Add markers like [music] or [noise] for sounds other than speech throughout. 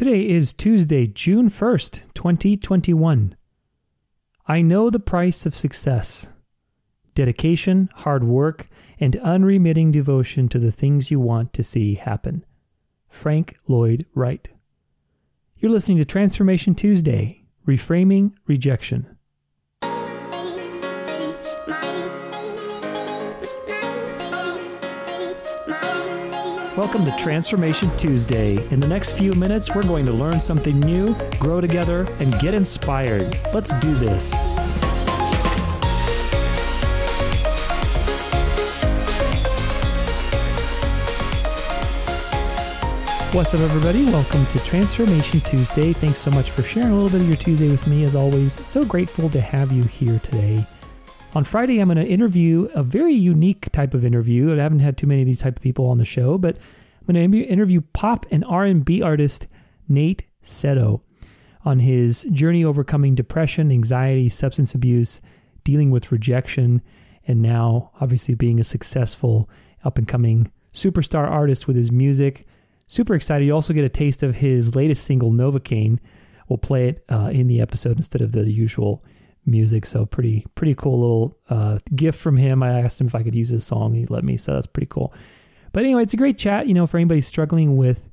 Today is Tuesday, June 1st, 2021. I know the price of success dedication, hard work, and unremitting devotion to the things you want to see happen. Frank Lloyd Wright. You're listening to Transformation Tuesday Reframing Rejection. Welcome to Transformation Tuesday. In the next few minutes, we're going to learn something new, grow together, and get inspired. Let's do this. What's up, everybody? Welcome to Transformation Tuesday. Thanks so much for sharing a little bit of your Tuesday with me, as always. So grateful to have you here today. On Friday, I'm going to interview a very unique type of interview. I haven't had too many of these type of people on the show, but I'm going to interview pop and R&B artist Nate Seto on his journey overcoming depression, anxiety, substance abuse, dealing with rejection, and now obviously being a successful up and coming superstar artist with his music. Super excited. You also get a taste of his latest single, Novocaine. We'll play it uh, in the episode instead of the usual music. So pretty pretty cool little uh, gift from him. I asked him if I could use his song. He let me. So that's pretty cool. But anyway, it's a great chat. You know, for anybody struggling with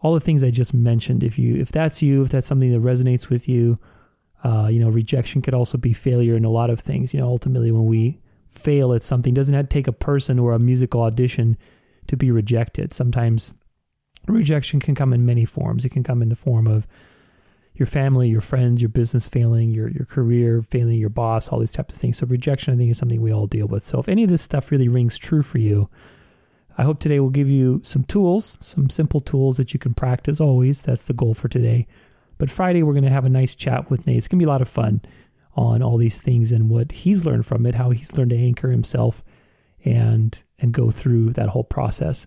all the things I just mentioned. If you if that's you, if that's something that resonates with you, uh, you know, rejection could also be failure in a lot of things. You know, ultimately when we fail at something, doesn't have to take a person or a musical audition to be rejected. Sometimes rejection can come in many forms. It can come in the form of your family, your friends, your business failing, your your career failing, your boss, all these types of things. So rejection, I think, is something we all deal with. So if any of this stuff really rings true for you, I hope today will give you some tools, some simple tools that you can practice. Always, that's the goal for today. But Friday, we're going to have a nice chat with Nate. It's going to be a lot of fun on all these things and what he's learned from it, how he's learned to anchor himself and and go through that whole process.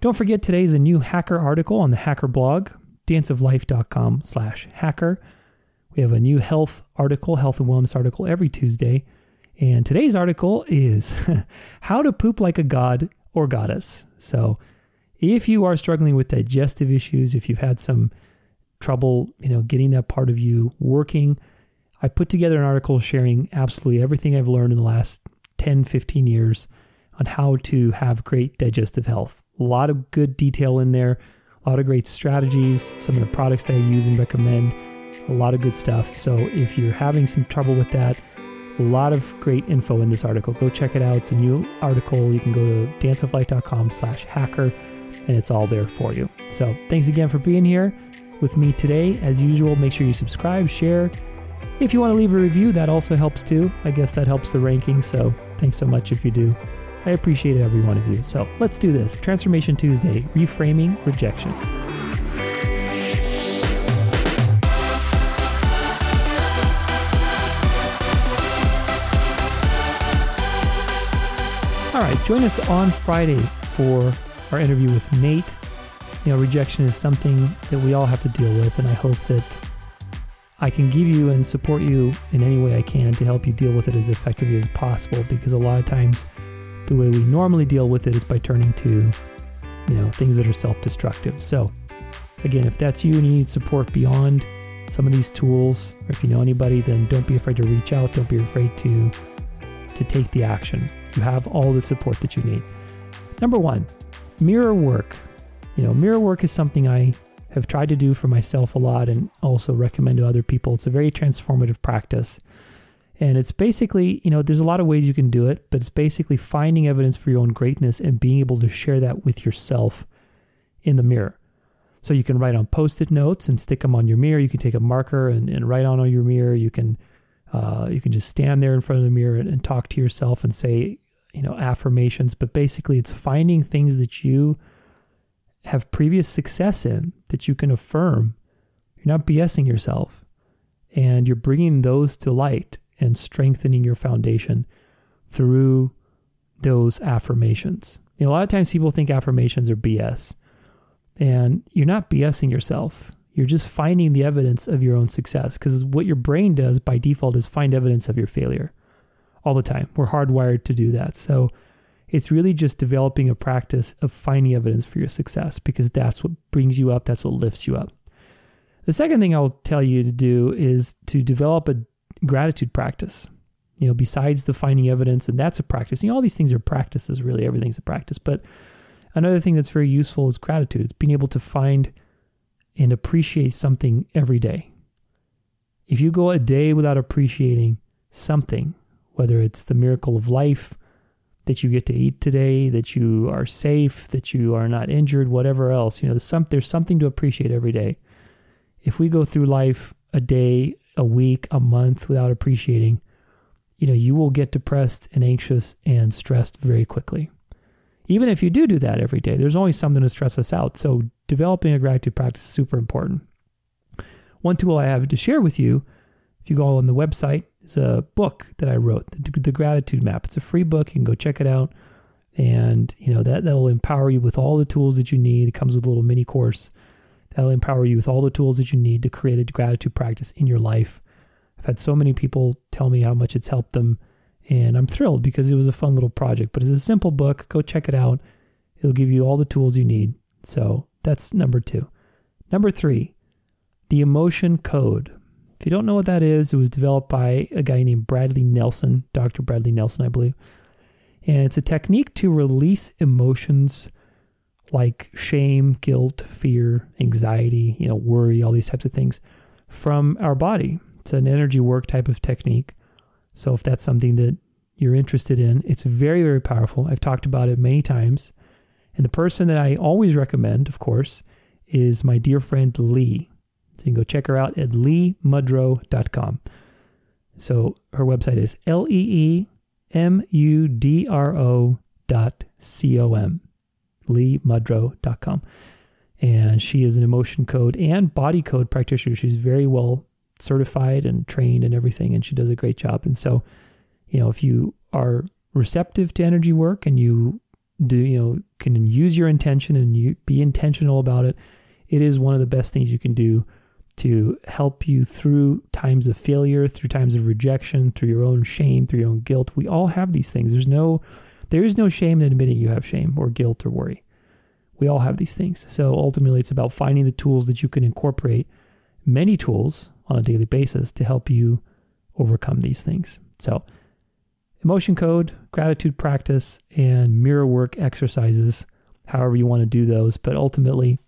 Don't forget today's a new hacker article on the hacker blog danceoflife.com slash hacker. We have a new health article, health and wellness article every Tuesday. And today's article is [laughs] how to poop like a god or goddess. So if you are struggling with digestive issues, if you've had some trouble, you know, getting that part of you working, I put together an article sharing absolutely everything I've learned in the last 10, 15 years on how to have great digestive health. A lot of good detail in there a lot of great strategies, some of the products that I use and recommend, a lot of good stuff. So if you're having some trouble with that, a lot of great info in this article. Go check it out. It's a new article. You can go to danceoflife.com slash hacker and it's all there for you. So thanks again for being here with me today. As usual, make sure you subscribe, share. If you want to leave a review, that also helps too. I guess that helps the ranking. So thanks so much if you do. I appreciate every one of you. So let's do this. Transformation Tuesday, reframing rejection. All right, join us on Friday for our interview with Nate. You know, rejection is something that we all have to deal with, and I hope that I can give you and support you in any way I can to help you deal with it as effectively as possible because a lot of times the way we normally deal with it is by turning to, you know, things that are self-destructive. So, again, if that's you and you need support beyond some of these tools, or if you know anybody, then don't be afraid to reach out. Don't be afraid to to take the action. You have all the support that you need. Number one, mirror work. You know, mirror work is something I have tried to do for myself a lot and also recommend to other people. It's a very transformative practice. And it's basically, you know, there's a lot of ways you can do it, but it's basically finding evidence for your own greatness and being able to share that with yourself in the mirror. So you can write on post it notes and stick them on your mirror. You can take a marker and, and write on your mirror. You can uh, you can just stand there in front of the mirror and, and talk to yourself and say, you know, affirmations. But basically, it's finding things that you have previous success in that you can affirm. You're not BSing yourself and you're bringing those to light and strengthening your foundation through those affirmations. You know, a lot of times people think affirmations are BS, and you're not BSing yourself. You're just finding the evidence of your own success because what your brain does by default is find evidence of your failure all the time. We're hardwired to do that. So It's really just developing a practice of finding evidence for your success because that's what brings you up, that's what lifts you up. The second thing I'll tell you to do is to develop a gratitude practice. You know, besides the finding evidence, and that's a practice. You know, all these things are practices, really. Everything's a practice. But another thing that's very useful is gratitude. It's being able to find and appreciate something every day. If you go a day without appreciating something, whether it's the miracle of life, that you get to eat today, that you are safe, that you are not injured, whatever else, you know, there's, some, there's something to appreciate every day. If we go through life a day, a week, a month without appreciating, you know, you will get depressed and anxious and stressed very quickly. Even if you do do that every day, there's always something to stress us out. So developing a gratitude practice is super important. One tool I have to share with you, if you go on the website, is a book that I wrote, the, the Gratitude Map. It's a free book. You can go check it out, and you know that that'll empower you with all the tools that you need. It comes with a little mini course that'll empower you with all the tools that you need to create a gratitude practice in your life. I've had so many people tell me how much it's helped them, and I'm thrilled because it was a fun little project. But it's a simple book. Go check it out. It'll give you all the tools you need. So that's number two. Number three, the emotion code. If you don't know what that is, it was developed by a guy named Bradley Nelson, Dr. Bradley Nelson, I believe. And it's a technique to release emotions like shame, guilt, fear, anxiety, you know, worry, all these types of things from our body. It's an energy work type of technique. So if that's something that you're interested in, it's very, very powerful. I've talked about it many times. And the person that I always recommend, of course, is my dear friend Lee. So you can go check her out at leemudrow.com. So her website is L E E M U D R O dot C O M, leemudrow.com. And she is an emotion code and body code practitioner. She's very well certified and trained and everything, and she does a great job. And so, you know, if you are receptive to energy work and you do, you know, can use your intention and you be intentional about it, it is one of the best things you can do to help you through times of failure, through times of rejection, through your own shame, through your own guilt. We all have these things. There's no there is no shame in admitting you have shame or guilt or worry. We all have these things. So ultimately it's about finding the tools that you can incorporate many tools on a daily basis to help you overcome these things. So emotion code, gratitude practice, and mirror work exercises, however you want to do those, but ultimately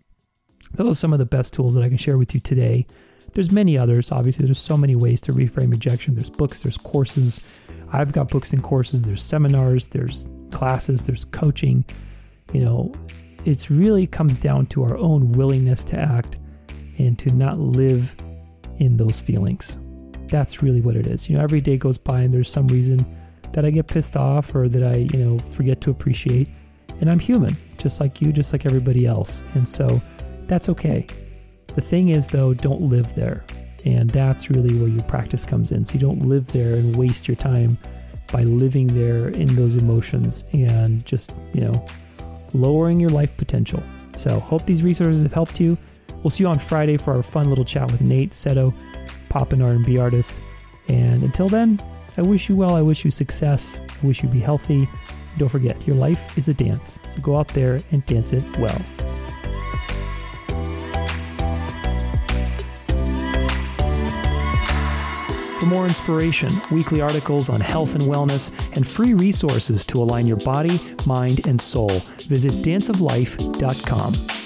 those are some of the best tools that I can share with you today. There's many others. Obviously, there's so many ways to reframe rejection. There's books, there's courses. I've got books and courses, there's seminars, there's classes, there's coaching. You know, it really comes down to our own willingness to act and to not live in those feelings. That's really what it is. You know, every day goes by and there's some reason that I get pissed off or that I, you know, forget to appreciate. And I'm human, just like you, just like everybody else. And so that's okay. The thing is, though, don't live there. And that's really where your practice comes in. So you don't live there and waste your time by living there in those emotions and just, you know, lowering your life potential. So, hope these resources have helped you. We'll see you on Friday for our fun little chat with Nate Seto, pop and R&B artist. And until then, I wish you well. I wish you success. I wish you be healthy. Don't forget, your life is a dance. So go out there and dance it well. For more inspiration, weekly articles on health and wellness, and free resources to align your body, mind, and soul, visit danceoflife.com.